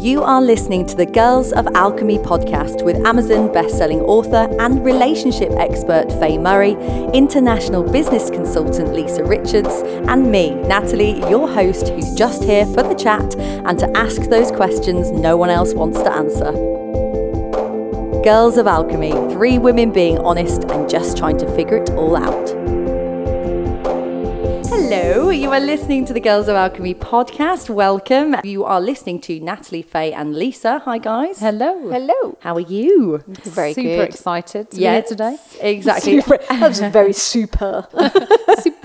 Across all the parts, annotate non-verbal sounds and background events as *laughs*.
You are listening to the Girls of Alchemy podcast with Amazon best-selling author and relationship expert Faye Murray, international business consultant Lisa Richards, and me, Natalie, your host who's just here for the chat and to ask those questions no one else wants to answer. Girls of Alchemy, three women being honest and just trying to figure it all out. Hello, you are listening to the Girls of Alchemy podcast. Welcome. You are listening to Natalie, Faye, and Lisa. Hi, guys. Hello. Hello. How are you? Very Super good. excited to Yeah, be here today. Exactly. *laughs* Super, that was very super. Super. *laughs*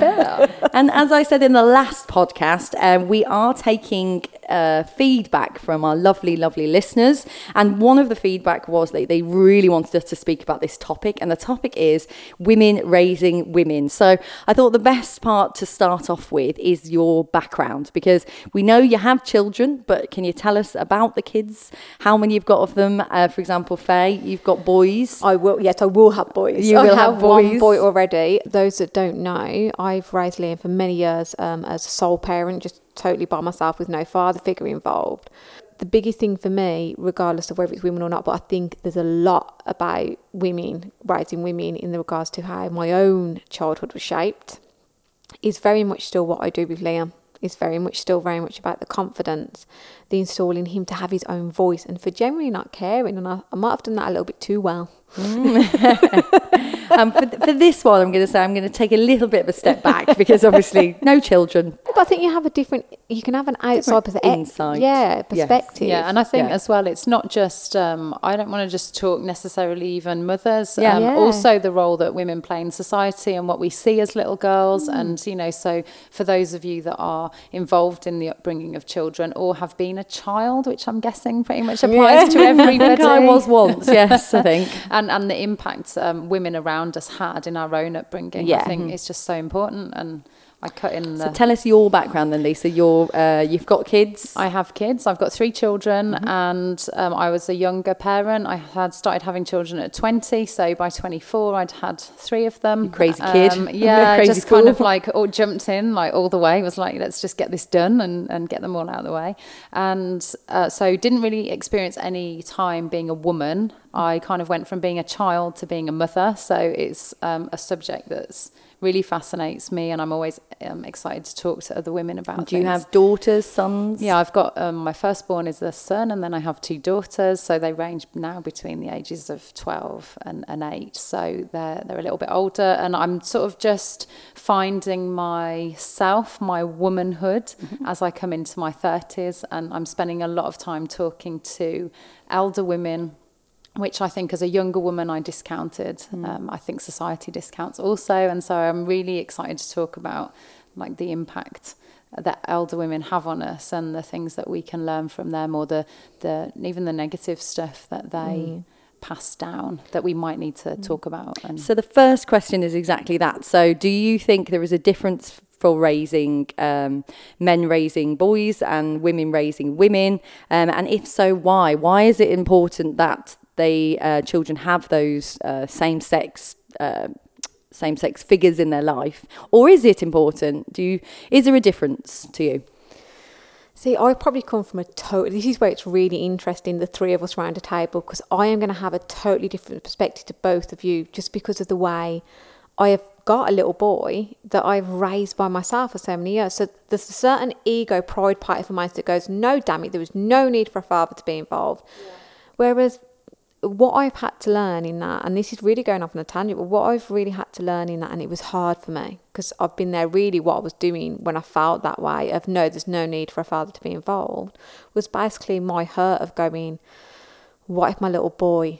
and as I said in the last podcast, um, we are taking uh, feedback from our lovely, lovely listeners. And one of the feedback was that they really wanted us to speak about this topic. And the topic is women raising women. So I thought the best part to start off with is your background because we know you have children, but can you tell us about the kids? How many you've got of them? Uh, for example, Faye, you've got boys. I will. Yes, I will have boys. You I will have one boys. boy already. Those that don't know, I've raised Liam for many years um, as a sole parent, just totally by myself with no father figure involved. The biggest thing for me, regardless of whether it's women or not, but I think there's a lot about women raising women in the regards to how my own childhood was shaped. Is very much still what I do with Liam. It's very much still very much about the confidence, the installing him to have his own voice, and for generally not caring. And I, I might have done that a little bit too well. *laughs* um, for, for this one, I'm going to say I'm going to take a little bit of a step back because obviously no children. But I think you have a different. You can have an outside perspective. insight. Yeah, Yes. perspective. Yeah, and I think Yeah. as well, it's not just, um, I don't want to just talk necessarily even mothers, Yeah. um, Yeah. also the role that women play in society and what we see as little girls. Mm. And, you know, so for those of you that are involved in the upbringing of children or have been a child, which I'm guessing pretty much applies to I *laughs* everybody. think I was once, yes, I think. *laughs* and and the impact um, women around us had in our own upbringing. Yeah. I think it's just so important. And I cut in the. So tell us your background then, Lisa. You're, uh, you've got kids. I have kids. I've got three children, and um, I was a younger parent. I had started having children at 20, so by 24, I'd had three of them. You crazy kid. Um, *laughs* yeah, Crazy just kind of like all jumped in like all the way. Was like, let's just get this done and, and get them all out of the way. And uh, so didn't really experience any time being a woman. I kind of went from being a child to being a mother. So it's um, a subject that's really fascinates me, and I'm always um, excited to talk to other women about. Do you have daughters, sons? Yeah, I've got um, my firstborn is a son, and then I have two daughters. So they range now between the ages of twelve and, and eight. So they're they're a little bit older, and I'm sort of just finding myself, my womanhood, as I come into my thirties, and I'm spending a lot of time talking to elder women. Which I think, as a younger woman, I discounted. Um, I think society discounts also, and so I'm really excited to talk about like the impact that elder women have on us and the things that we can learn from them or the, the even the negative stuff that they pass down that we might need to talk about and So the first question is exactly that. So do you think there is a difference for raising um, men raising boys and women raising women? Um, and if so, why? Why is it important that they uh, children have those uh, same sex? Uh, same sex figures in their life or is it important do you is there a difference to you See, I probably come from a total. This is where it's really interesting, the three of us around a table, because I am going to have a totally different perspective to both of you, just because of the way I have got a little boy that I've raised by myself for so many years. So there's a certain ego, pride part of mine that goes, no, damn it, there was no need for a father to be involved. Whereas what I've had to learn in that, and this is really going off on a tangent, but what I've really had to learn in that, and it was hard for me because I've been there really what I was doing when I felt that way of no, there's no need for a father to be involved, was basically my hurt of going, what if my little boy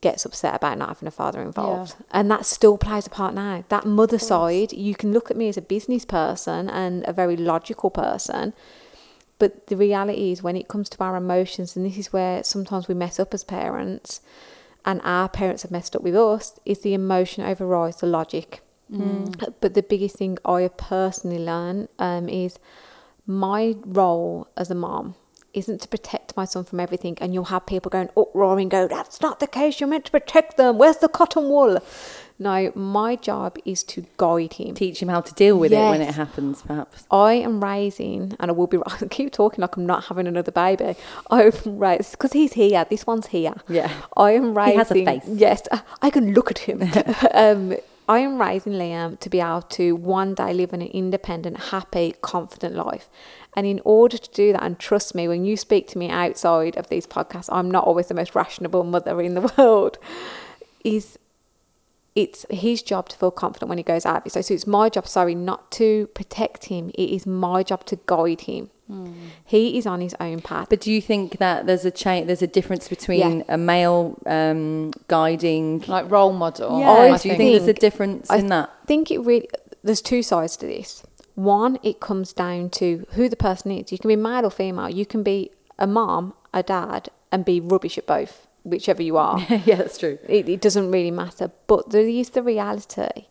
gets upset about not having a father involved? And that still plays a part now. That mother side, you can look at me as a business person and a very logical person. But the reality is, when it comes to our emotions, and this is where sometimes we mess up as parents, and our parents have messed up with us, is the emotion overrides the logic. But the biggest thing I have personally learned um, is my role as a mom isn't to protect my son from everything. And you'll have people going uproaring, go, that's not the case. You're meant to protect them. Where's the cotton wool? No, my job is to guide him. Teach him how to deal with it when it happens, perhaps. I am raising, and I will be. *laughs* I keep talking like I'm not having another baby. I'm raising because he's here. This one's here. Yeah. I am raising. He has a face. Yes, I can look at him. *laughs* um, I am raising Liam to be able to one day live an independent, happy, confident life. And in order to do that, and trust me, when you speak to me outside of these podcasts, I'm not always the most *laughs* rational mother in the world. Is it's his job to feel confident when he goes out. So, so it's my job, sorry, not to protect him. It is my job to guide him. He is on his own path. But do you think that there's a change? There's a difference between Yeah. a male um, guiding? Like role model. Yeah, I do you think there's a difference I in that? I think it really there's two sides to this. One, it comes down to who the person is. You can be male or female. You can be a mom, a dad, and be rubbish at both, whichever you are. *laughs* yeah, that's true. it, it doesn't really matter. But there is the reality.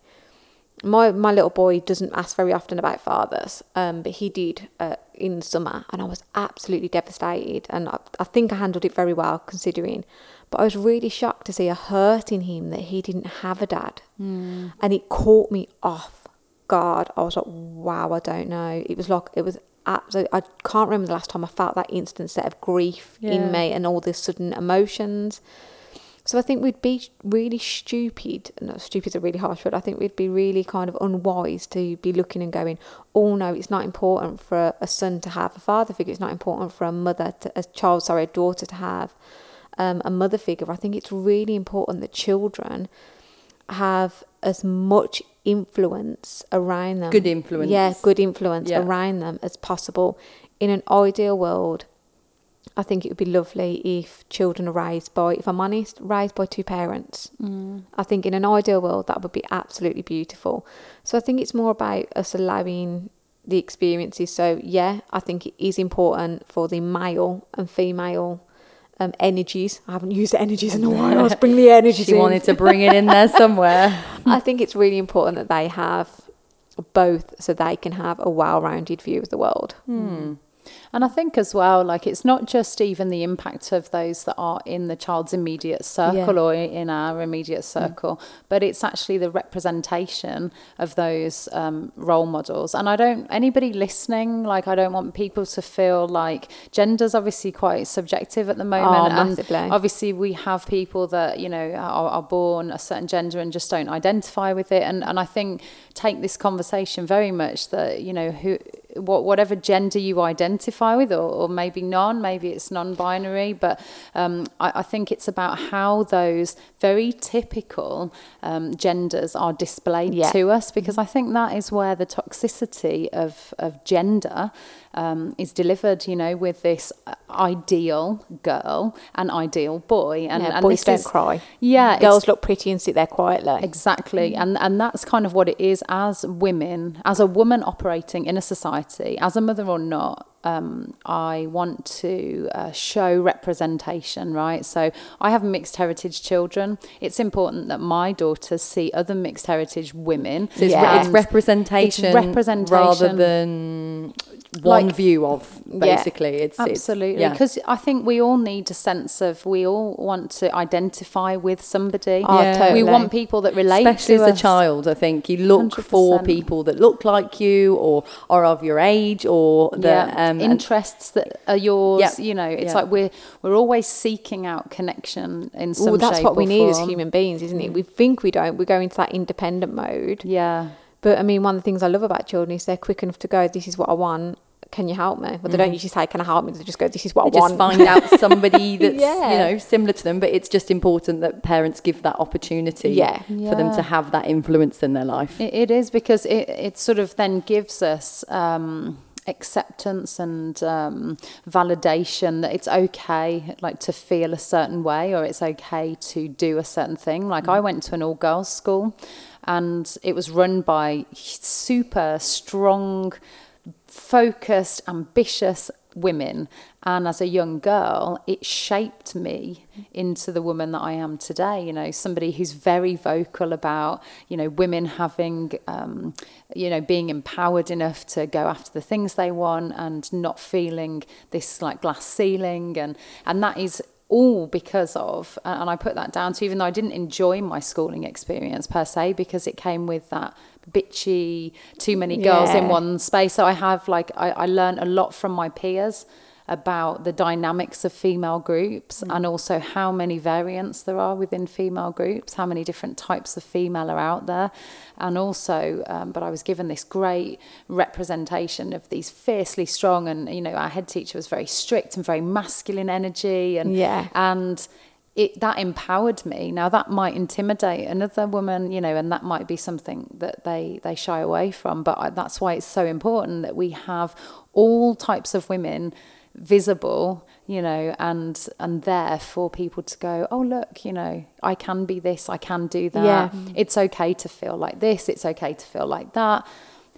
My my little boy doesn't ask very often about fathers, um, but he did uh, in the summer, and I was absolutely devastated. And I, I think I handled it very well considering. But I was really shocked to see a hurt in him that he didn't have a dad, and it caught me off guard. I was like, wow, I don't know. It was like it was absolutely. I can't remember the last time I felt that instant set of grief Yeah. in me and all the sudden emotions. So I think we'd be really stupid. No, stupid's a really harsh word. I think we'd be really kind of unwise to be looking and going, "Oh no, it's not important for a, a son to have a father figure. It's not important for a mother, to, a child, sorry, a daughter to have um, a mother figure." I think it's really important that children have as much influence around them. Good influence. Yeah, good influence Yeah. around them as possible. In an ideal world, I think it would be lovely if children are raised by, if I'm honest, raised by two parents. Mm. I think in an ideal world that would be absolutely beautiful. So I think it's more about us allowing the experiences. So yeah, I think it is important for the male and female um, energies. I haven't used energies in a *laughs* while. Let's bring the energies She in. wanted to bring it in there *laughs* somewhere. I think it's really important that they have both so they can have a well-rounded view of the world. And I think as well, like it's not just even the impact of those that are in the child's immediate circle Yeah. or in our immediate circle, but it's actually the representation of those um, role models. And I don't, anybody listening, like I don't want people to feel like gender's obviously quite subjective at the moment. and massively. obviously we have people that, you know, are, are born a certain gender and just don't identify with it. And, and I think take this conversation very much that, you know, who, what, whatever gender you identify with, or, or maybe none, maybe it's non binary, but um, I, I think it's about how those very typical um, genders are displayed Yeah. to us, because I think that is where the toxicity of, of gender um, is delivered, you know, with this ideal girl and ideal boy. And, yeah, and boys don't is- cry. Yeah, Girls look pretty and sit there quietly. Exactly. And and that's kind of what it is as women, as a woman operating in a society, as a mother or not. Um, I want to uh, show representation, right? So I have mixed heritage children. It's important that my daughters see other mixed heritage women. So it's, Yeah. it's representation, It's representation. rather than one Like- view of basically. It's it's- Absolutely, yeah. because I think we all need a sense of we all want to identify with somebody. Oh, Yeah. totally. We want people that relate especially to as a child i think you look for 100%. people that look like you or are of your age or that yeah, um, interests that are yours. Yeah, You know, it's yeah. like we're we're always seeking out connection in some Well, that's shape what we or need as human beings, isn't it? We think we don't. We go into that independent mode. Yeah, But I mean, one of the things I love about children is they're quick enough to go, "This is what I want. Can you help me?" Well, they don't usually say, "Can I help me?" They just go, "This is what they I just want." find out *laughs* somebody that's Yeah. you know similar to them but it's just important that parents give that opportunity Yeah. for them to have that influence in their life it, it is because it it sort of then gives us. Um, acceptance and um, validation that it's okay like to feel a certain way or it's okay to do a certain thing like i went to an all girls school and it was run by super strong focused, ambitious women. And as a young girl, it shaped me into the woman that I am today. You know, somebody who's very vocal about, you know, women having, um, you know, being empowered enough to go after the things they want and not feeling this like glass ceiling. And, and that is all because of, and I put that down to even though I didn't enjoy my schooling experience per se, because it came with that bitchy, too many girls in one space. So I have like, I, I learned a lot from my peers about the dynamics of female groups and also how many variants there are within female groups, how many different types of female are out there. And also, um, but I was given this great representation of these fiercely strong, and you know, our head teacher was very strict and very masculine energy, and Yeah. and it that empowered me. Now that might intimidate another woman, you know, and that might be something that they they shy away from. But I, that's why it's so important that we have all types of women visible, you know, and and there for people to go, oh look, you know, I can be this, I can do that. Yeah. It's okay to feel like this. It's okay to feel like that.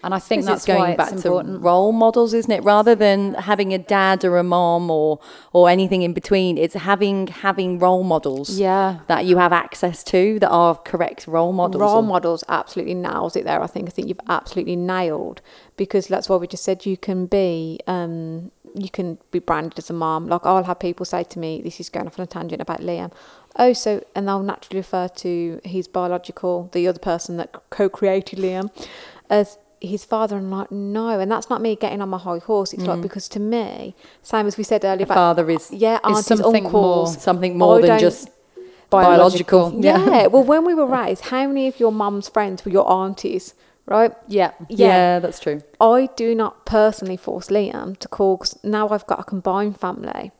And I think that's going back important. to role models, isn't it? Rather than having a dad or a mom or or anything in between, it's having having role models. Yeah. that you have access to that are correct role models. Role models absolutely nails it there. I think. I think you've absolutely nailed because that's what we just said. You can be, um, you can be branded as a mom. Like I'll have people say to me, "This is going off on a tangent about Liam." Oh, so and they'll naturally refer to his biological, the other person that co-created Liam, as his father. And I'm like, no, and that's not me getting on my high horse. It's like mm. because to me, same as we said earlier, about father is- yeah, aunties, something uncles, more- something more I than just Biological. biological. yeah. *laughs* well, when we were raised, how many of your mum's friends were your aunties, right? Yeah. yeah, Yeah. that's true. I do not personally force Liam to call, because now I've got a combined family.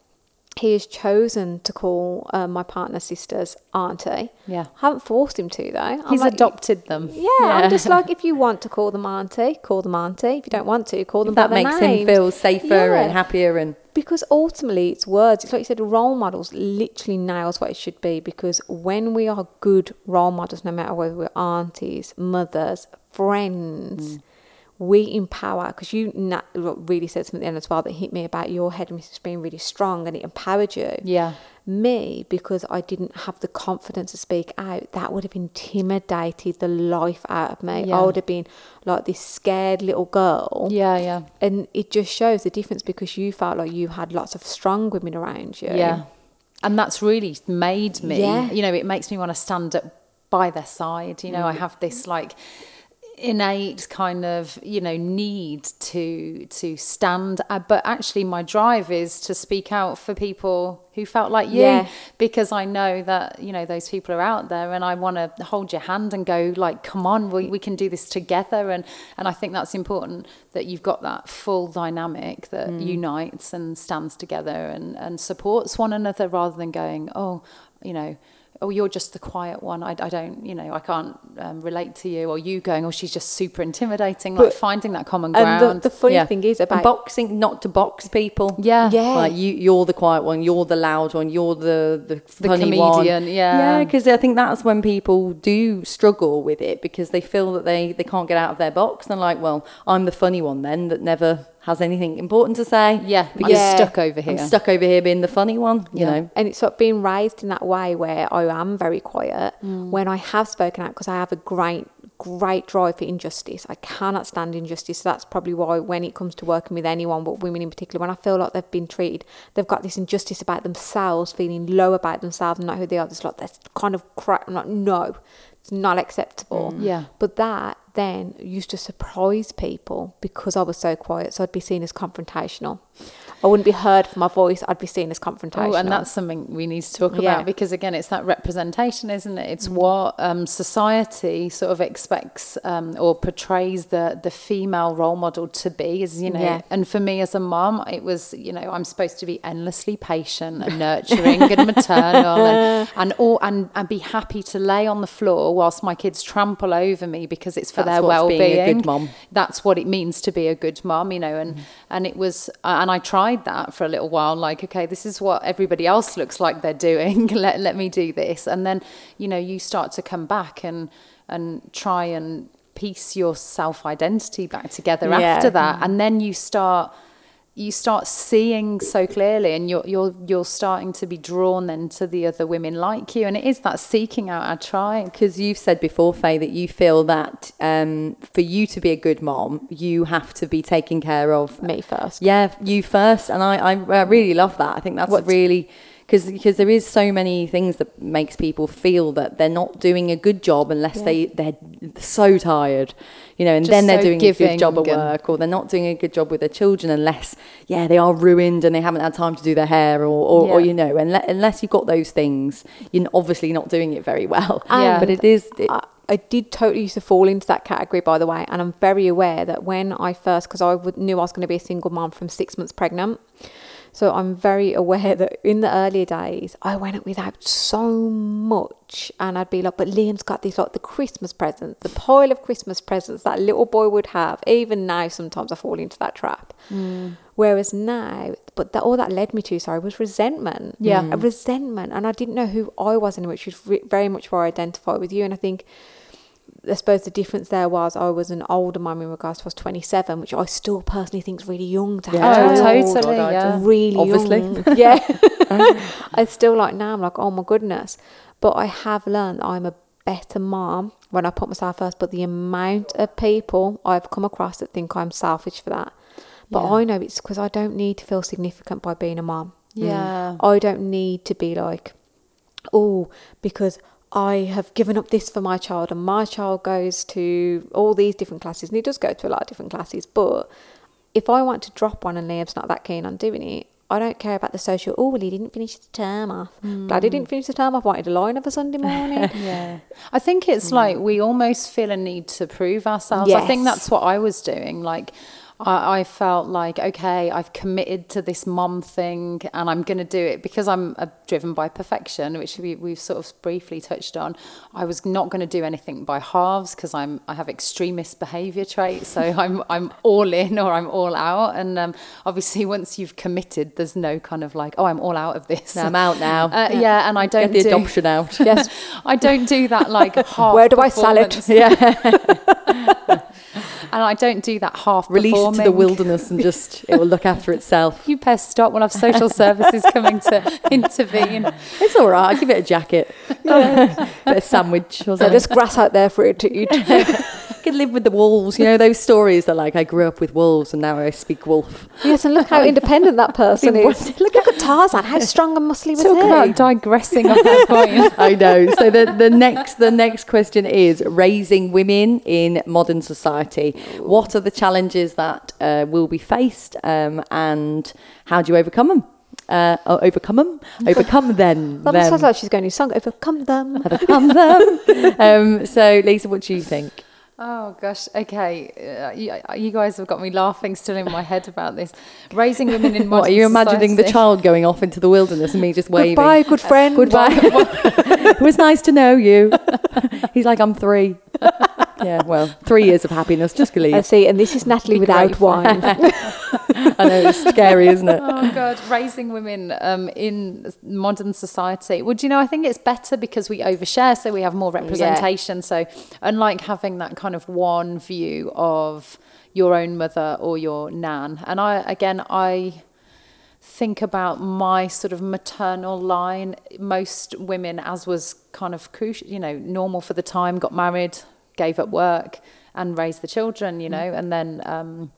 He has chosen to call uh, my partner sister's auntie. Yeah. I haven't forced him to, though. I'm He's like, adopted them. Yeah, I'm just like, if you want to call them auntie, call them auntie. If you don't want to, call them That by their makes him feel safer Yeah. and happier and because ultimately it's words it's like you said role models literally nails what it should be because when we are good role models no matter whether we're aunties mothers friends we empower because you na- really said something at the end as well that hit me about your headmistress being really strong and it empowered you Yeah. me because I didn't have the confidence to speak out, that would have intimidated the life out of me. I would have been like this scared little girl. Yeah, yeah. And it just shows the difference because you felt like you had lots of strong women around you. Yeah. And that's really made me, Yeah. you know, it makes me want to stand up by their side. You know, Mm. I have this like innate kind of you know need to to stand uh, but actually my drive is to speak out for people who felt like you Yeah. because I know that you know those people are out there and I want to hold your hand and go like come on we, we can do this together and and I think that's important that you've got that full dynamic that Mm. unites and stands together and and supports one another rather than going oh you know oh you're just the quiet one I, I don't you know I can't um, relate to you or you going oh she's just super intimidating like But- finding that common And ground the, the funny yeah. thing is And about boxing, not to box people. yeah Yeah. Like you, you're the quiet one. You're the loud one. You're the the, The funny one. comedian, yeah. yeah. Because I think that's when people do struggle with it because they feel that they they can't get out of their box. And like, well, I'm the funny one then that never has anything important to say. yeah I'm Yeah. stuck over here I'm stuck over here being the funny one. You Yeah. know. and it's sort of being raised in that way where I am very quiet mm. when I have spoken out because I have a great great drive for injustice I cannot stand injustice so that's probably why when it comes to working with anyone but women in particular when I feel like they've been treated they've got this injustice about themselves feeling low about themselves and not who they are it's like that's kind of crap I'm like no it's not acceptable. Mm. Yeah. but that then used to surprise people because I was so quiet so I'd be seen as confrontational I wouldn't be heard for my voice I'd be seen as confrontational Oh, and that's something we need to talk Yeah. about because again, it's that representation, isn't it? It's what um, society sort of expects um, or portrays the the female role model to be. Is you know, Yeah. and for me as a mum, it was you know I'm supposed to be endlessly patient and nurturing and maternal and *laughs* and all and and be happy to lay on the floor whilst my kids trample over me because it's for That's their well being being. a good mum. That's what it means to be a good mum, you know, and and it was uh, and I tried that for a little while like okay this is what everybody else looks like they're doing. *laughs* Let let me do this. And then you know you start to come back and and try and piece your self identity back together Yeah. after that. And then you start you start seeing so clearly and you're you're you're starting to be drawn then to the other women like you and it is that seeking out our tribe Because you've said before, Faye, that you feel that um, for you to be a good mom, you have to be taking care of me first. Yeah, you first, and I, I, I really love that. I think that's What's- really because because there is so many things that makes people feel that they're not doing a good job unless Yeah. they they're so tired, you know, and Just then they're so doing a good job at work, or they're not doing a good job with their children unless yeah they are ruined and they haven't had time to do their hair, or or, or you know, unless, unless you've got those things, you're obviously not doing it very well. *laughs* Yeah. but it is. It, I, I did totally used to fall into that category, by the way, and I'm very aware that when I first, because I would, knew I was going to be a single mom from six months pregnant, so I'm very aware that in the earlier days I went without so much, and I'd be like, "But Liam's got these like the Christmas presents, the pile of Christmas presents that little boy would have." Even now, sometimes I fall into that trap. Mm. Whereas now, but that all that led me to, sorry, was resentment. Yeah. a resentment, and I didn't know who I was in, which was very much where I identify with you. And I think, I suppose the difference there was I was an older mum in regards to I was 27, which I still personally think is really young to have Yeah. Oh, children. totally, God, yeah. Really Obviously. young. Yeah. I still like now, I'm like, oh my goodness. But I have learned that I'm a better mom when I put myself first. But the amount of people I've come across that think I'm selfish for that. But Yeah. I know it's because I don't need to feel significant by being a mom. Yeah. I don't need to be like, oh, because I have given up this for my child and my child goes to all these different classes and he does go to a lot of different classes. But if I want to drop one and Liam's not that keen on doing it, I don't care about the social. Oh, well, he didn't finish the term off. Glad he didn't finish the term off. Wanted a line of a Sunday *laughs* morning. Yeah. I think it's like we almost feel a need to prove ourselves. I think that's what I was doing. Like, I, I felt like, okay, I've committed to this mom thing and I'm going to do it because I'm uh, driven by perfection, which we, we've sort of briefly touched on. I was not going to do anything by halves because I'm I have extremist behaviour traits. So *laughs* I'm I'm all in or I'm all out. And um, obviously, once you've committed, there's no kind of like, oh, I'm all out of this. No, I'm out now. *laughs* Uh, yeah. and I don't Get the do, adoption out. *laughs* yes. I don't do that like half. Where do I sell it? Yeah, And I don't do that half. release it to the wilderness and just it will look after itself. *laughs* You best stop. We'll have social *laughs* services coming to intervene. It's all right. I'll give it a jacket, *laughs* bit of sandwich or something. there's grass out there for it to eat. Could live with the wolves. You know those stories that like I grew up with wolves and now I speak wolf. yes, and look how *laughs* independent that *laughs* person is. Look at Tarzan. How strong and muscly was Talk he? about digressing on that point. *laughs* I know. So the, the next the next question is raising women in modern society. What are the challenges that uh, will be faced, um, and how do you overcome them? Uh, oh, overcome them? Overcome them. That them. sounds like she's going to song overcome them. overcome them. um, so, Lisa, what do you think? Oh gosh. Okay. Uh, you, you guys have got me laughing still in my head about this. Raising women in What are you imagining the child going off into the wilderness and me just waving? Goodbye, good friend. Goodbye. *laughs* it was nice to know you. *laughs* He's like, I'm three. *laughs* yeah, well, three years of happiness. Just I leave. see, and this is Natalie Be without wine. *laughs* I know it's scary, isn't it? oh god raising women um, in modern society well do you know i think it's better because we overshare so we have more representation so unlike having that kind of one view of your own mother or your nan and i again i think about my sort of maternal line most women as was kind of crucial you know normal for the time got married gave up work and raised the children you know and then um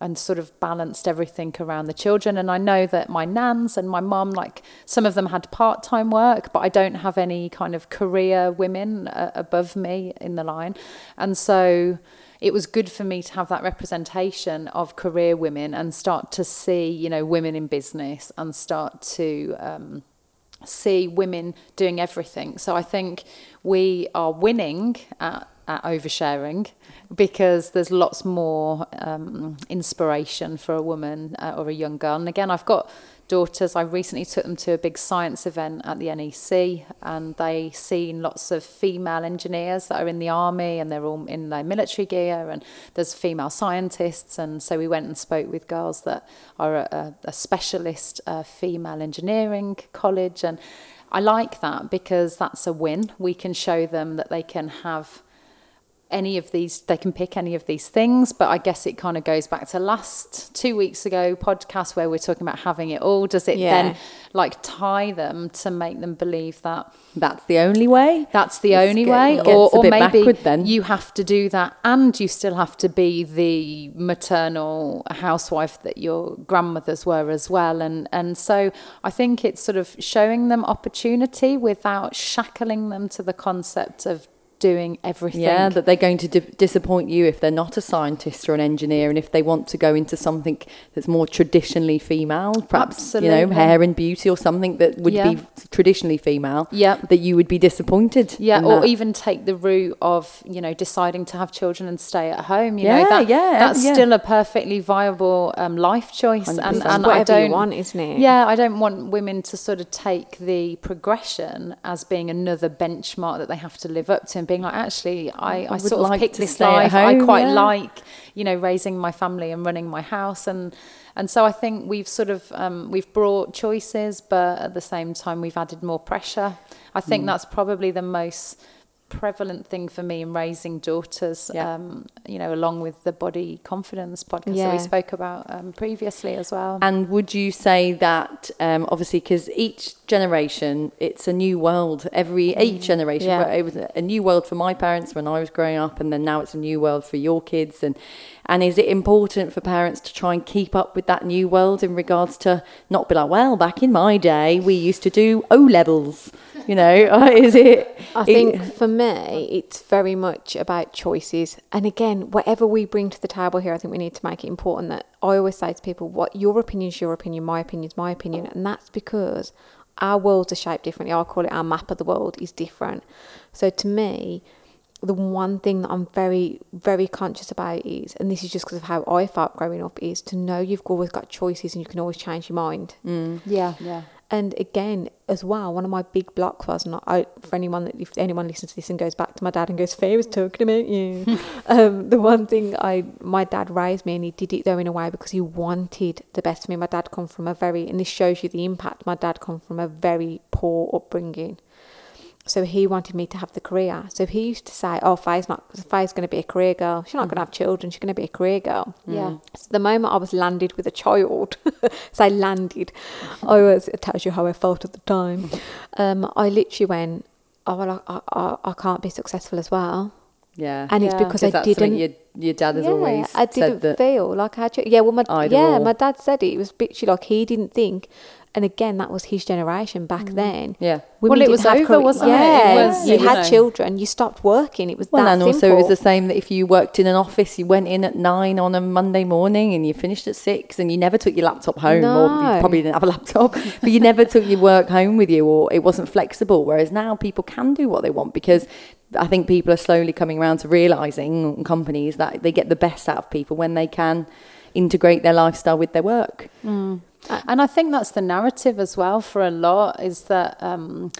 and sort of balanced everything around the children. And I know that my nans and my mum, like some of them had part time work, but I don't have any kind of career women uh, above me in the line. And so it was good for me to have that representation of career women and start to see, you know, women in business and start to. Um, see women doing everything. So I think we are winning at, at oversharing because there's lots more um, inspiration for a woman uh, or a young girl. And again, I've got daughters. I recently took them to a big science event at the NEC, and they seen lots of female engineers that are in the army, and they're all in their military gear, and there's female scientists. And so we went and spoke with girls that are a, a, a specialist uh, female engineering college, and I like that because that's a win. We can show them that they can have any of these they can pick any of these things but i guess it kind of goes back to last two weeks ago podcast where we're talking about having it all does it Yeah. then like tie them to make them believe that That's the only way. that's the It's only get- way or, or maybe backward then. you have to do that and you still have to be the maternal housewife that your grandmothers were as well and and so i think it's sort of showing them opportunity without shackling them to the concept of doing everything Yeah, that they're going to di- disappoint you if they're not a scientist or an engineer, and if they want to go into something that's more traditionally female, perhaps you know hair and beauty or something that would Yeah. be traditionally female. Yep. that you would be disappointed. Yeah, or that. even take the route of you know deciding to have children and stay at home. You Yeah, know that yeah, that's yeah. still a perfectly viable um, life choice, and 100%. and It's I whatever don't you want, isn't it? Yeah, I don't want women to sort of take the progression as being another benchmark that they have to live up to, and being like, actually, I, I, would sort of like picked this life. I quite yeah. like you know raising my family and running my house and. And so I think we've sort of um, we've brought choices, but at the same time we've added more pressure. I Mm. think that's probably the most prevalent thing for me in raising daughters. Yeah. Um, you know, along with the body confidence podcast that we spoke about um, previously as well. And would you say that um, obviously because each generation it's a new world every each generation Yeah. it was a new world for my parents when I was growing up and then now it's a new world for your kids and and is it important for parents to try and keep up with that new world in regards to not be like well back in my day we used to do O levels you know *laughs* uh, is it I it- think for me, it's very much about choices. And again, whatever we bring to the table here, I think we need to make it important that I always say to people, what your opinion is your opinion, my opinion is my opinion. And that's because our worlds are shaped differently. I call it our map of the world is different. So to me, the one thing that I'm very, very conscious about is, and this is just because of how I felt growing up, is to know you've always got choices and you can always change your mind. yeah, yeah. And again, as well, one of my big blocks was not I, for anyone that if anyone listens to this and goes back to my dad and goes, "Faye was talking about you." *laughs* um, the one thing I my dad raised me, and he did it though in a way because he wanted the best for me. My dad come from a very, and this shows you the impact. My dad come from a very poor upbringing. So he wanted me to have the career. So he used to say, "Oh, Faye's not. Faye's going to be a career girl. She's not going to have children. She's going to be a career girl." Yeah. So the moment I was landed with a child, *laughs* say landed, I was. It tells you how I felt at the time. *laughs* Um, I literally went, "Oh well, I, I, I can't be successful as well," yeah and it's because I that's didn't. your, your dad has yeah, always I didn't that feel like I had. Yeah, well, my Either yeah, or. my dad said it. It was bitchy. like he didn't think. And again, that was his generation back mm-hmm. then. yeah Women Well, it was over, career- wasn't it? It yeah, was, you you had know. children, you stopped working. It was Well, that and also simple. it was the same that if you worked in an office, you went in at nine on a Monday morning and you finished at six, and you never took your laptop home, or you probably didn't have a laptop, *laughs* but you never took your work home with you, or it wasn't flexible. Whereas now people can do what they want because I think people are slowly coming around to realizing companies that they get the best out of people when they can integrate their lifestyle with their work. Mm. And I think that's the narrative as well for a lot is that, um,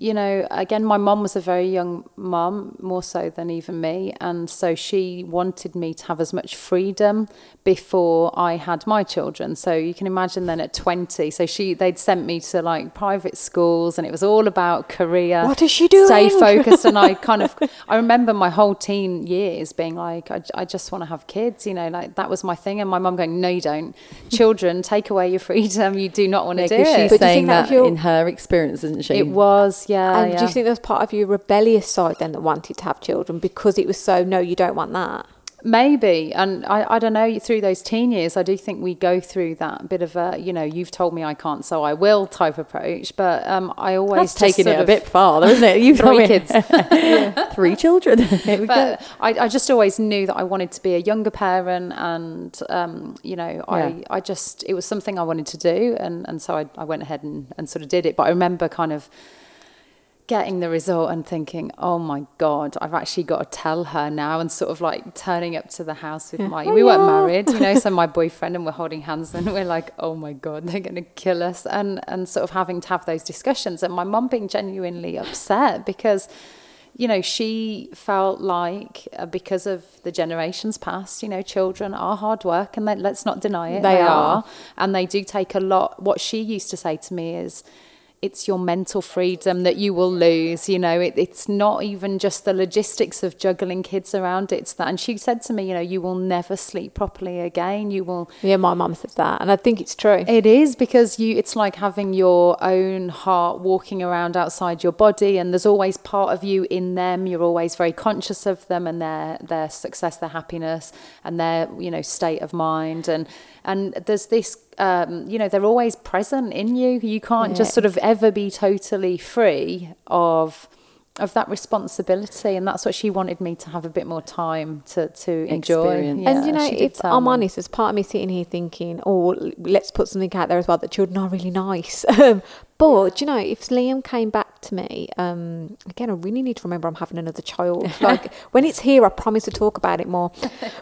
you know, again, my mom was a very young mom, more so than even me. And so she wanted me to have as much freedom before I had my children. So you can imagine then at 20, so she, they'd sent me to like private schools and it was all about career. What is she doing? Stay focused. and I *laughs* kind of, I remember my whole teen years being like, I, I just want to have kids, you know, like that was my thing. And my mum going, no, you don't. Children, take away your freedom. You do not want to Yeah, do 'cause it. she's But do you saying think that that if you're- in her experience, isn't she? It was, yeah. and yeah. do you think there was part of your rebellious side then that wanted to have children because it was so no, you don't want that? Maybe, and I, I don't know. Through those teen years, I do think we go through that bit of a, you know, you've told me I can't, so I will type approach. But um, I always That's taking it a bit farther, isn't it? You've *laughs* Three kids. *laughs* three children. *laughs* Here we go. But I, I just always knew that I wanted to be a younger parent, and um, you know, Yeah. I, I just it was something I wanted to do, and, and so I, I went ahead and, and sort of did it. But I remember kind of getting the result and thinking, oh my god, I've actually got to tell her now, and sort of like turning up to the house with my we weren't married, you know, so my *laughs* boyfriend and we're holding hands, and we're like, oh my god, they're going to kill us, and and sort of having to have those discussions, and my mum being genuinely upset because you know, she felt like uh, because of the generations past, you know, children are hard work and they, let's not deny it. They They, are. are. And they do take a lot. What she used to say to me is, it's your mental freedom that you will lose. You know, it, it's not even just the logistics of juggling kids around. It's that. And she said to me, you know, you will never sleep properly again. You will. Yeah, my mum says that, and I think it's true. It is because you. It's like having your own heart walking around outside your body, and there's always part of you in them. You're always very conscious of them and their their success, their happiness, and their you know state of mind. And and there's this um, you know they're always present in you. You can't yeah. just sort of ever be totally free of of that responsibility. And that's what she wanted me to have a bit more time to to enjoy. Yeah, and you know if i'm me. honest there's part of me sitting here thinking oh let's put something out there as well that children are really nice *laughs* but you know if liam came back to me. Um, again, I really need to remember I'm having another child. *laughs* Like when it's here, I promise to talk about it more.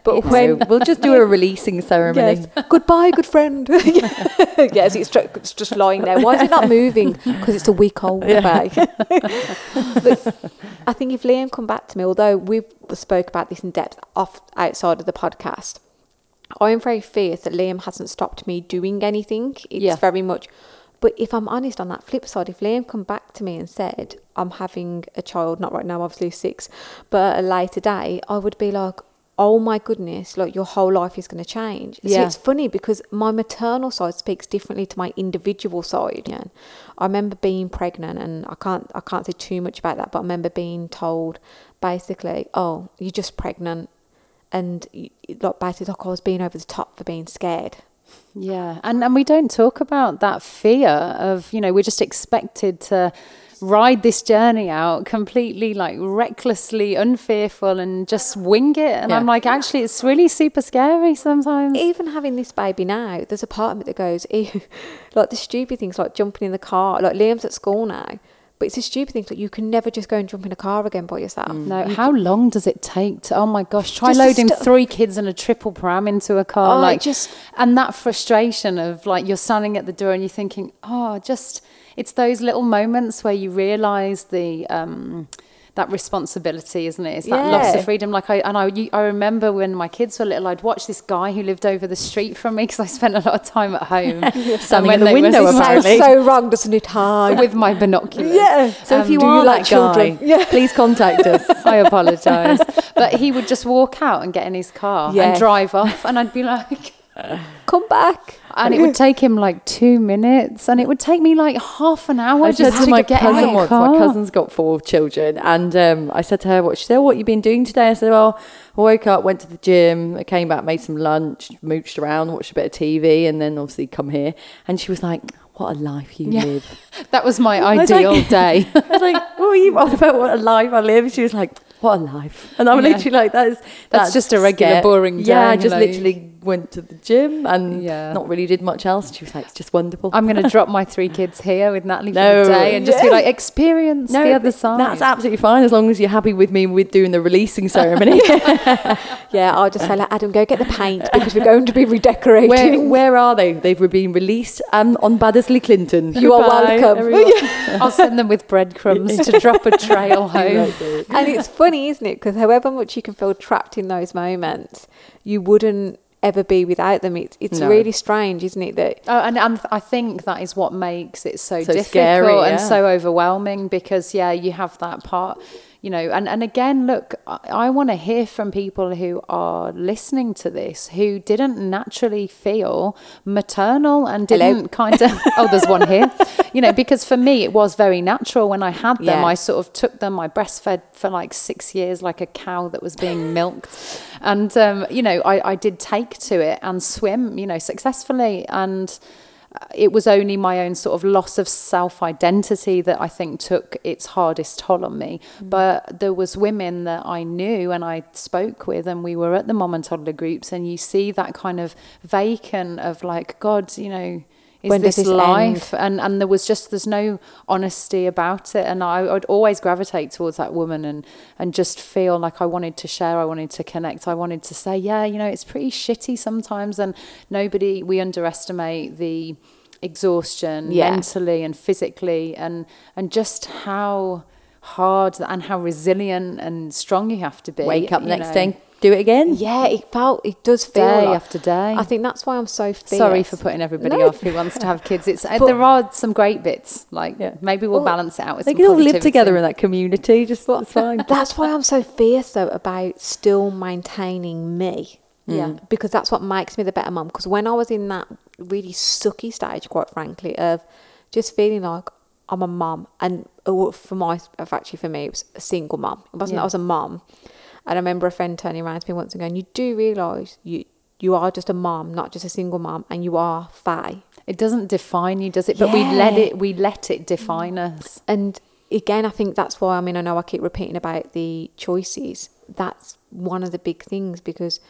But when we'll just do a releasing ceremony. Yes. Goodbye, good friend. *laughs* yes, it's, tr- it's, just lying there. Why is it not moving? Because it's a week old. Yeah. *laughs* I think if Liam come back to me, although we've spoke about this in depth off outside of the podcast, I am very fierce that Liam hasn't stopped me doing anything. It's yeah. very much but if I'm honest on that flip side, if Liam come back to me and said, I'm having a child, not right now, obviously six, but at a later day, I would be like, oh my goodness, like your whole life is going to change. Yeah. So it's funny because my maternal side speaks differently to my individual side. Yeah. I remember being pregnant and I can't, I can't say too much about that, but I remember being told basically, oh, you're just pregnant. And like basically like I was being over the top for being scared. Yeah, and and we don't talk about that fear of you know we're just expected to ride this journey out completely like recklessly unfearful and just wing it. And yeah. i'm like actually it's really super scary sometimes. Even having this baby now there's a part of me that goes ew *laughs* like the stupid things like jumping in the car like liam's at school now but it's a stupid thing. Like you can never just go and jump in a car again by yourself. Mm. No. You how can, long does it take to? Oh my gosh! Try loading st- three kids and a triple pram into a car. Oh, like just and that frustration of like you're standing at the door and you're thinking, oh, just it's those little moments where you realise the. Um, that responsibility, isn't it? It's that yeah. loss of freedom. Like I and I, I remember when my kids were little, I'd watch this guy who lived over the street from me because I spent a lot of time at home, *laughs* standing in the window. Apparently, *laughs* so wrong, doesn't it? Hi, with my binoculars. Yeah. So um, if you are you like guy, yeah. *laughs* please contact us. I apologise, but he would just walk out and get in his car yeah. and drive off, and I'd be like. Come back. And it would take him like two minutes, and it would take me like half an hour I just to my get cousin once. Car. My cousin's got four children, and um, I said to her, "What she said? What you been doing today?" I said, "Well, I woke up, went to the gym, I came back, made some lunch, mooched around, watched a bit of TV, and then obviously come here." And she was like, what a life you yeah. live. *laughs* that was my ideal like, day. *laughs* I was like, what are you on about? What a life I live? She was like, what a life. And I'm yeah. literally like, that is, that's, that's just a regular boring day. Yeah, just literally went to the gym and yeah. not really did much else. She was like, it's just wonderful. I'm going to drop my three kids here with Natalie no. for the day and just yeah. be like, experience no, the other side. That's absolutely fine as long as you're happy with me with doing the releasing ceremony. *laughs* *laughs* yeah, I'll just say, like, Adam, go get the paint because we're going to be redecorating. Where, where are they? They've been released um, on Baddesley Clinton. *laughs* You Goodbye, are welcome. I'll send them with breadcrumbs to drop a trail home. and it's funny, isn't it? Because however much you can feel trapped in those moments, you wouldn't ever be without them. It's it's no. really strange, isn't it? That oh, and, and I think that is what makes it so, so difficult scary, yeah. and so overwhelming because yeah, you have that part you know and, and again look i, I want to hear from people who are listening to this who didn't naturally feel maternal and didn't Hello. kind of oh there's one here you know because for me it was very natural when i had them yeah. i sort of took them i breastfed for like six years like a cow that was being *laughs* milked and um, you know I, I did take to it and swim you know successfully and it was only my own sort of loss of self identity that I think took its hardest toll on me. Mm. But there was women that I knew and I spoke with, and we were at the mom and toddler groups, and you see that kind of vacant of like, God, you know. Is when this, life? End? And and there was just there's no honesty about it, and I would always gravitate towards that woman and and just feel like I wanted to share, I wanted to connect, I wanted to say, yeah, you know, it's pretty shitty sometimes, and nobody we underestimate the exhaustion yeah. mentally and physically and and just how hard and how resilient and strong you have to be wake up next know. day do it again? Yeah, it felt it does feel Day like- after day. I think that's why I'm so fierce. Sorry for putting everybody No. off who wants to have kids. It's uh, But- there are some great bits. Like Yeah. maybe we'll Well, balance it out with They can all live together in that community. Just it's fine. *laughs* That's why I'm so fierce though about still maintaining me. Yeah. Because that's what makes me the better mum. Because when I was in that really sucky stage, quite frankly, of just feeling like I'm a mum, and uh, for my, actually for me, it was a single mum. It wasn't that I was a mum. I remember a friend turning around to me once and going, "You do realise you you are just a mum, not just a single mum, and you are Faye." It doesn't define you, does it? But we let it. We let it define us. And again, I think that's why, I mean, I know I keep repeating about the choices. That's one of the big things because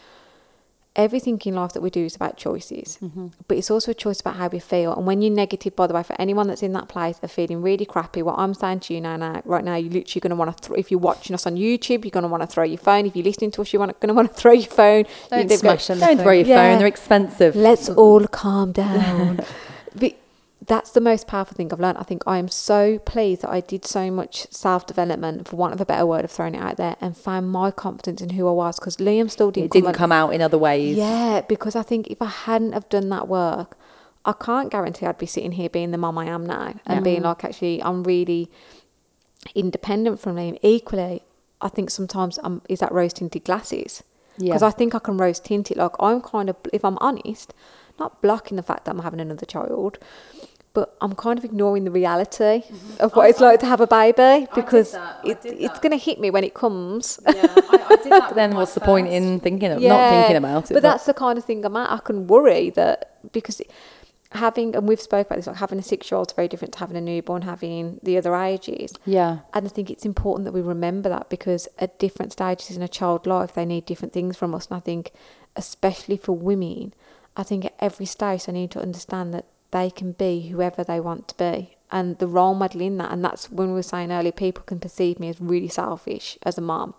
everything in life that we do is about choices. Mm-hmm. But it's also a choice about how we feel. And when you're negative, by the way, for anyone that's in that place of feeling really crappy, what I'm saying to you now, now right now, you're literally going to want to, th- if you're watching us on YouTube, you're going to want to throw your phone. If you're listening to us, you're going to want to throw your phone. Don't got- smash Don't throw your Yeah. phone; they're expensive. Let's all calm down. *laughs* but that's the most powerful thing I've learned. I think I am so pleased that I did so much self development, for want of a better word of throwing it out there, and found my confidence in who I was. Because Liam still didn't, it didn't on- come out in other ways. Yeah, because I think if I hadn't have done that work, I can't guarantee I'd be sitting here being the mum I am now and being like, actually, I'm really independent from Liam. Equally, I think sometimes I'm is that rose tinted glasses because Yeah. I think I can rose tint it. Like I'm kind of, if I'm honest, not blocking the fact that I'm having another child, but I'm kind of ignoring the reality of what it's like to have a baby because that. Mm-hmm. I it, it's going to hit me when it comes. But *laughs* then what's the point in thinking of not thinking about it? But that's the kind of thing I'm at. I can worry that because having, and we've spoke about this, like having a six year old is very different to having a newborn, having the other ages. Yeah. And I think it's important that we remember that because at different stages in a child's life, they need different things from us. And I think, especially for women, I think at every stage they need to understand that they can be whoever they want to be. And the role model in that, and that's when we were saying earlier, people can perceive me as really selfish as a mom.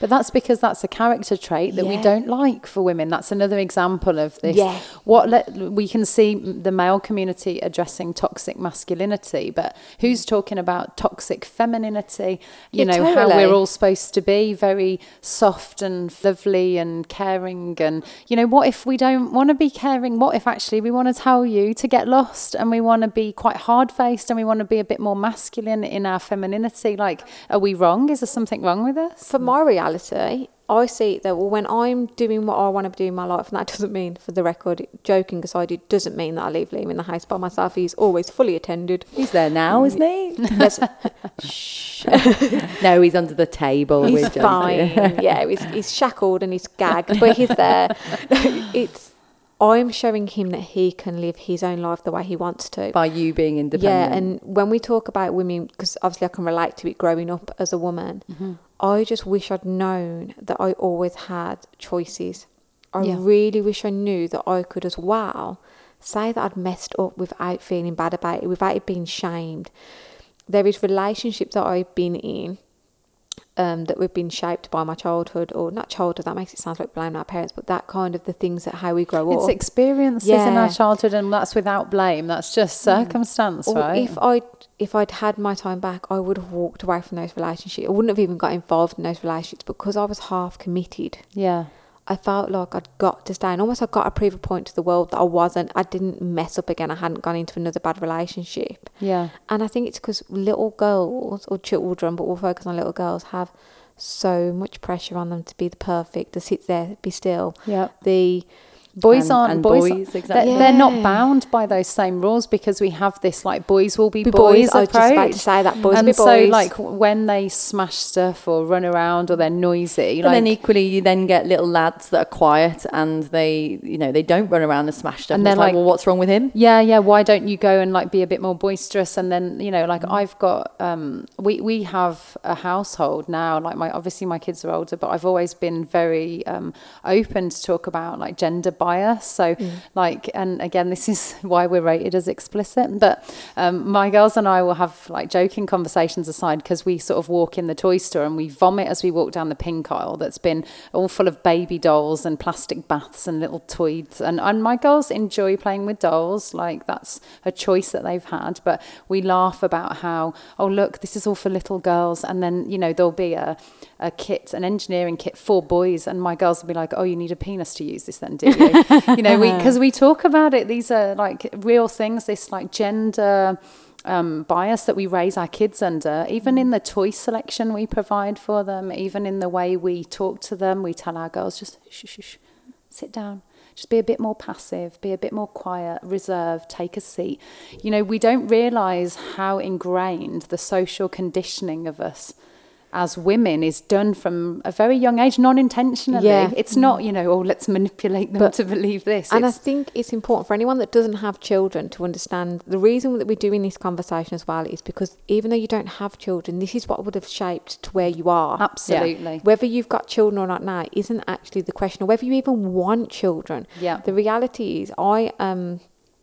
But that's because that's a character trait that we don't like for women. That's another example of this. Yeah. What let, we can see the male community addressing toxic masculinity, but who's talking about toxic femininity? You Yeah, know how we're all supposed to be very soft and lovely and caring. And you know what if we don't want to be caring? What if actually we want to tell you to get lost and we want to be quite hard faced and we want to be a bit more masculine in our femininity? Like, are we wrong? Is there something wrong with us? for my reality, I see that well, when I'm doing what I want to do in my life, and that doesn't mean, for the record, joking aside, it doesn't mean that I leave Liam in the house by myself. He's always fully attended. He's there now, isn't he? *laughs* Shh. no, he's under the table. he's fine. yeah, he's, he's shackled and he's gagged, but he's there. *laughs* it's I'm showing him that he can live his own life the way he wants to. By you being independent. Yeah, and when we talk about women, because obviously I can relate to it growing up as a woman, Mm-hmm. I just wish I'd known that I always had choices. I Yeah. really wish I knew that I could as well say that I'd messed up without feeling bad about it, without it being shamed. There is relationships that I've been in um, that we've been shaped by my childhood, or not childhood, that makes it sound like blaming our parents, but that kind of the things that how we grow It's up. It's experiences in our childhood, and that's without blame. That's just circumstance, Or right? if I if I'd had my time back, I would have walked away from those relationships. I wouldn't have even got involved in those relationships because I was half committed. yeah, I felt like I'd got to stay, and almost I got to prove a point to the world that I wasn't. I didn't mess up again. I hadn't gone into another bad relationship. yeah, And I think it's because little girls or children, but we'll focus on little girls, have so much pressure on them to be the perfect, to sit there, be still. yeah. The Boys And- aren't and boys. boys, they're, exactly. they're not bound by those same rules because we have this like boys will be, Be boys, boys, I was just about to say that, boys will and be so boys. like when they smash stuff or run around or they're noisy, and like then equally, you then get little lads that are quiet and they, you know, they don't run around and smash stuff. And And, they're like, like- well, what's wrong with him? Yeah, yeah. Why don't you go and like be a bit more boisterous? And then you know, like Mm. I've got, um, we we have a household now. Like my obviously my kids are older, but I've always been very um, open to talk about like gender bias. So, like, and again, this is *laughs* why we're rated as explicit. But um, my girls and I will have like joking conversations aside because we sort of walk in the toy store and we vomit as we walk down the pink aisle that's been all full of baby dolls and plastic baths and little toys. And, and my girls enjoy playing with dolls. Like, that's a choice that they've had. But we laugh about how, oh, look, this is all for little girls. And then, you know, there'll be a, a kit, an engineering kit for boys. And my girls will be like, oh, you need a penis to use this then, do you? you know, because we, *laughs* we talk about it. These are like real things, this like gender um, bias that we raise our kids under, even in the toy selection we provide for them, even in the way we talk to them, we tell our girls just shh, shh, shh, sit down. Just be a bit more passive, be a bit more quiet, reserved, take a seat. You know, we don't realize how ingrained the social conditioning of us as women is done from a very young age, non intentionally. Yeah. It's not, you know, oh, let's manipulate them But- to believe this. And I think it's important for anyone that doesn't have children to understand the reason that we're doing this conversation as well is because even though you don't have children, this is what would have shaped to where you are. Absolutely. Whether you've got children or not now isn't actually the question, or whether you even want children. Yeah. The reality is, I am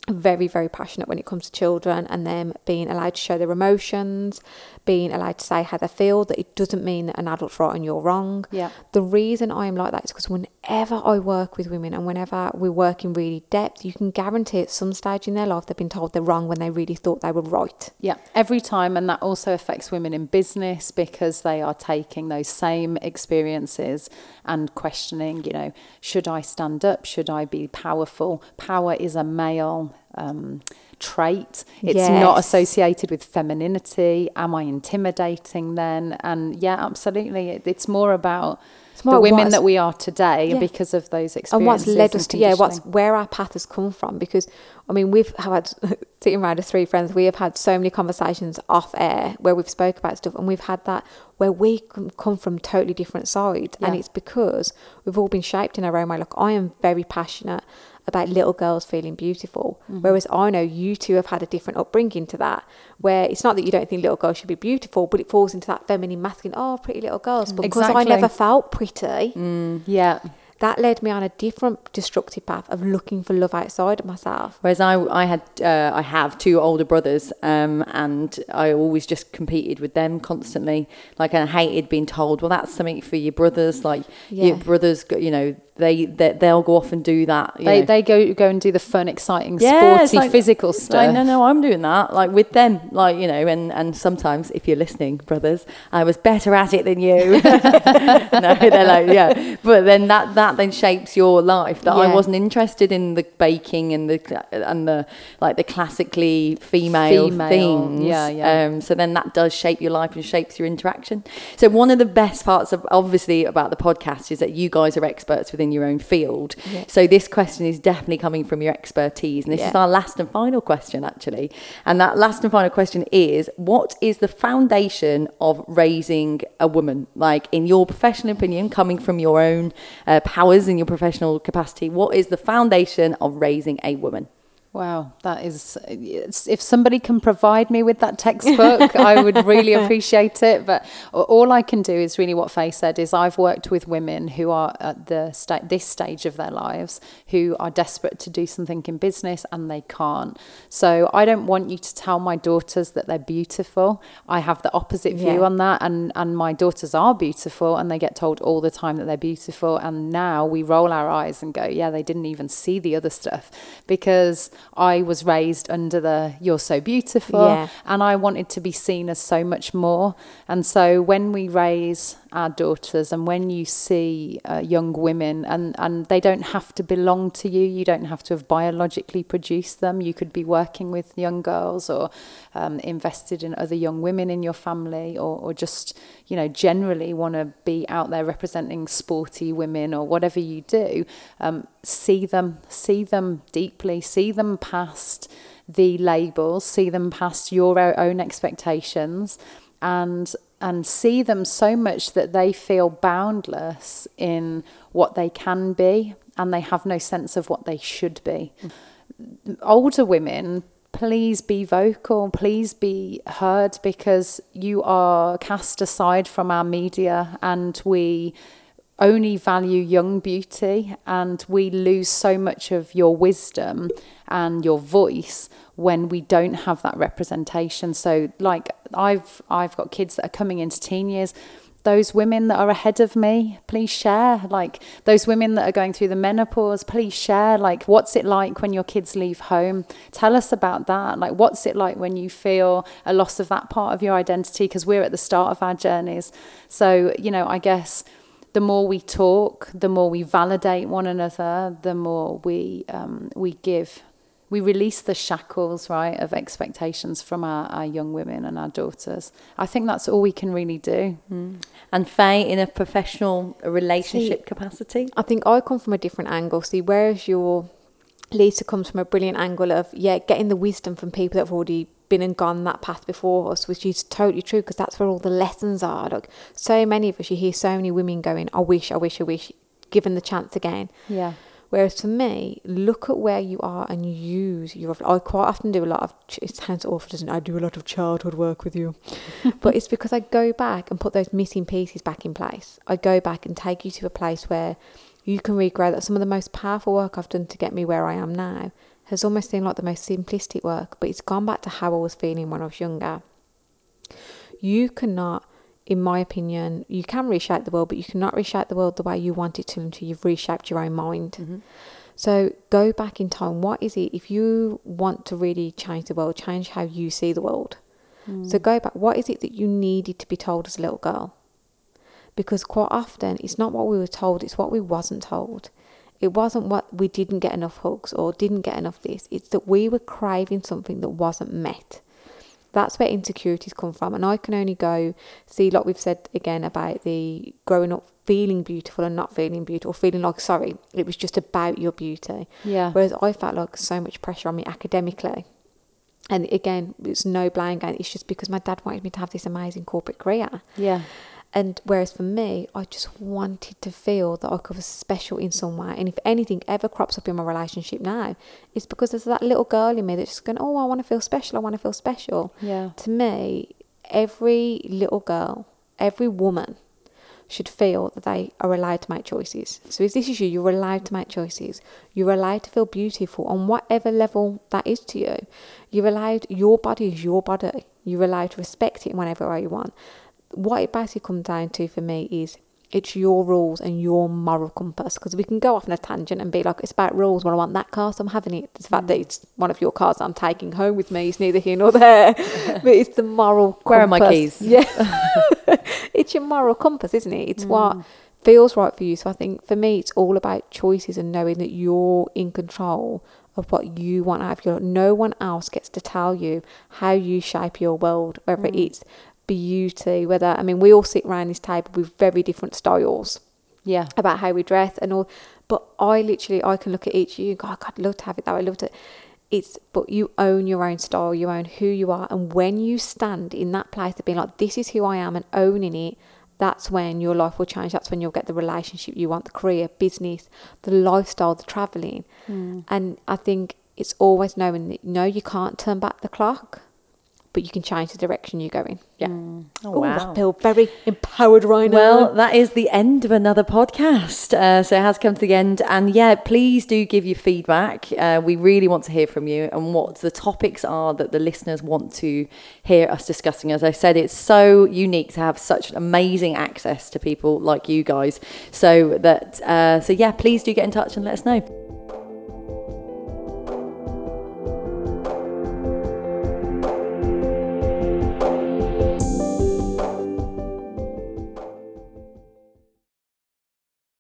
very, very passionate when it comes to children and them being allowed to show their emotions, being allowed to say how they feel, that it doesn't mean that an adult's right and you're wrong. Yeah. The reason I am like that is because whenever I work with women and whenever we work in really depth, you can guarantee at some stage in their life they've been told they're wrong when they really thought they were right. Yeah, every time. And that also affects women in business because they are taking those same experiences and questioning, you know, should I stand up? Should I be powerful? Power is a male um, trait. It's not associated with femininity. Am I intimidating then? And yeah, absolutely. It, it's more about It's more the women that we are today Yeah. because of those experiences. and what's led us to yeah what's where our path has come from because i mean we've had *laughs* sitting around as three friends we have had so many conversations off air where we've spoke about stuff and we've had that where we come come from totally different sides and it's because we've all been shaped in our own way like i am very passionate about little girls feeling beautiful Mm-hmm. whereas i know you two have had a different upbringing to that where it's not that you don't think little girls should be beautiful but it falls into that feminine masculine oh pretty little girls but because i never felt pretty Yeah. that led me on a different destructive path of looking for love outside of myself. Whereas I, I had, uh, I have two older brothers, um, and I always just competed with them constantly. Like I hated being told, well, that's something for your brothers. Like Yeah. your brothers, you know, they, they they'll go off and do that. They, know. they go go and do the fun, exciting, Yeah, sporty, like- physical stuff. Like, no, no, I'm doing that. Like with them, like you know, and and sometimes if you're listening, brothers, I was better at it than you. *laughs* *laughs* no, they're like, yeah. But then that that then shapes your life. That I wasn't interested in the baking and the and the like the classically female, Female, things. yeah, yeah. Um, so then that does shape your life and shapes your interaction. So one of the best parts of obviously about the podcast is that you guys are experts within your own field. Yeah. So this question is definitely coming from your expertise, and this is our last and final question actually. And that last and final question is: What is the foundation of raising a woman? Like in your professional opinion, coming from your own uh, powers in your professional capacity, what is the foundation of raising a woman? Wow, that is. If somebody can provide me with that textbook, I would really *laughs* appreciate it. But all I can do is really what Fay said: is I've worked with women who are at the sta- this stage of their lives who are desperate to do something in business and they can't. So I don't want you to tell my daughters that they're beautiful. I have the opposite view Yeah. on that, and and my daughters are beautiful, and they get told all the time that they're beautiful. And now we roll our eyes and go, yeah, they didn't even see the other stuff because I was raised under the "you're so beautiful," Yeah. and I wanted to be seen as so much more. And so when we raise our daughters, and when you see uh, young women, and and they don't have to belong to you, you don't have to have biologically produced them. You could be working with young girls or um, invested in other young women in your family, or or just you know generally want to be out there representing sporty women or whatever you do. Um, see them, see them deeply, see them past the labels, see them past your own expectations, and and see them so much that they feel boundless in what they can be, and they have no sense of what they should be. Older women. Please be vocal, please be heard because you are cast aside from our media and we only value young beauty and we lose so much of your wisdom and your voice when we don't have that representation so like i've i've got kids that are coming into teen years those women that are ahead of me, please share. Like those women that are going through the menopause, please share. Like, what's it like when your kids leave home? Tell us about that. Like, what's it like when you feel a loss of that part of your identity? Because we're at the start of our journeys. So, you know, I guess the more we talk, the more we validate one another, the more we um, we give we release the shackles, right, of expectations from our, our young women and our daughters. I think that's all we can really do. Mm. And Fay, in a professional relationship See, capacity? I think I come from a different angle. See, whereas your Lisa comes from a brilliant angle of, yeah, getting the wisdom from people that have already been and gone that path before us, which is totally true because that's where all the lessons are. Look, so many of us, you hear so many women going, I wish, I wish, I wish, given the chance again. Yeah. Whereas for me, look at where you are and use your. I quite often do a lot of. It sounds awful, doesn't it? I do a lot of childhood work with you, *laughs* but it's because I go back and put those missing pieces back in place. I go back and take you to a place where you can regrow. That some of the most powerful work I've done to get me where I am now has almost seemed like the most simplistic work, but it's gone back to how I was feeling when I was younger. You cannot in my opinion, you can reshape the world, but you cannot reshape the world the way you want it to until you've reshaped your own mind. Mm-hmm. So go back in time. What is it, if you want to really change the world, change how you see the world? Mm. So go back. What is it that you needed to be told as a little girl? Because quite often it's not what we were told, it's what we wasn't told. It wasn't what we didn't get enough hugs or didn't get enough this. It's that we were craving something that wasn't met. That's where insecurities come from. And I can only go see, like we've said again about the growing up feeling beautiful and not feeling beautiful, feeling like, sorry, it was just about your beauty. Yeah. Whereas I felt like so much pressure on me academically. And again, it's no blame game. It's just because my dad wanted me to have this amazing corporate career. Yeah. And whereas for me, I just wanted to feel that I could be special in some way. And if anything ever crops up in my relationship now, it's because there's that little girl in me that's just going, oh, I want to feel special. I want to feel special. Yeah. To me, every little girl, every woman should feel that they are allowed to make choices. So if this is you, you're allowed to make choices. You're allowed to feel beautiful on whatever level that is to you. You're allowed, your body is your body. You're allowed to respect it in whatever way you want what it basically comes down to for me is it's your rules and your moral compass because we can go off on a tangent and be like it's about rules well I want that car so I'm having it the fact that mm. it's one of your cars I'm taking home with me it's neither here nor there *laughs* but it's the moral compass. where are my keys yeah *laughs* it's your moral compass isn't it it's mm. what feels right for you so I think for me it's all about choices and knowing that you're in control of what you want out of your no one else gets to tell you how you shape your world whether mm. it's beauty, whether, I mean, we all sit around this table with very different styles. Yeah. About how we dress and all. But I literally, I can look at each of you and go, oh, God, I'd love to have it that way. I love it. It's, but you own your own style, you own who you are. And when you stand in that place of being like, this is who I am and owning it, that's when your life will change. That's when you'll get the relationship you want, the career, business, the lifestyle, the traveling. Mm. And I think it's always knowing that no, you can't turn back the clock but you can change the direction you're going. Yeah. Mm. Oh, wow. I feel very empowered right well, now. Well, that is the end of another podcast. Uh, so it has come to the end. And yeah, please do give your feedback. Uh, we really want to hear from you and what the topics are that the listeners want to hear us discussing. As I said, it's so unique to have such amazing access to people like you guys. So that, uh, so yeah, please do get in touch and let us know.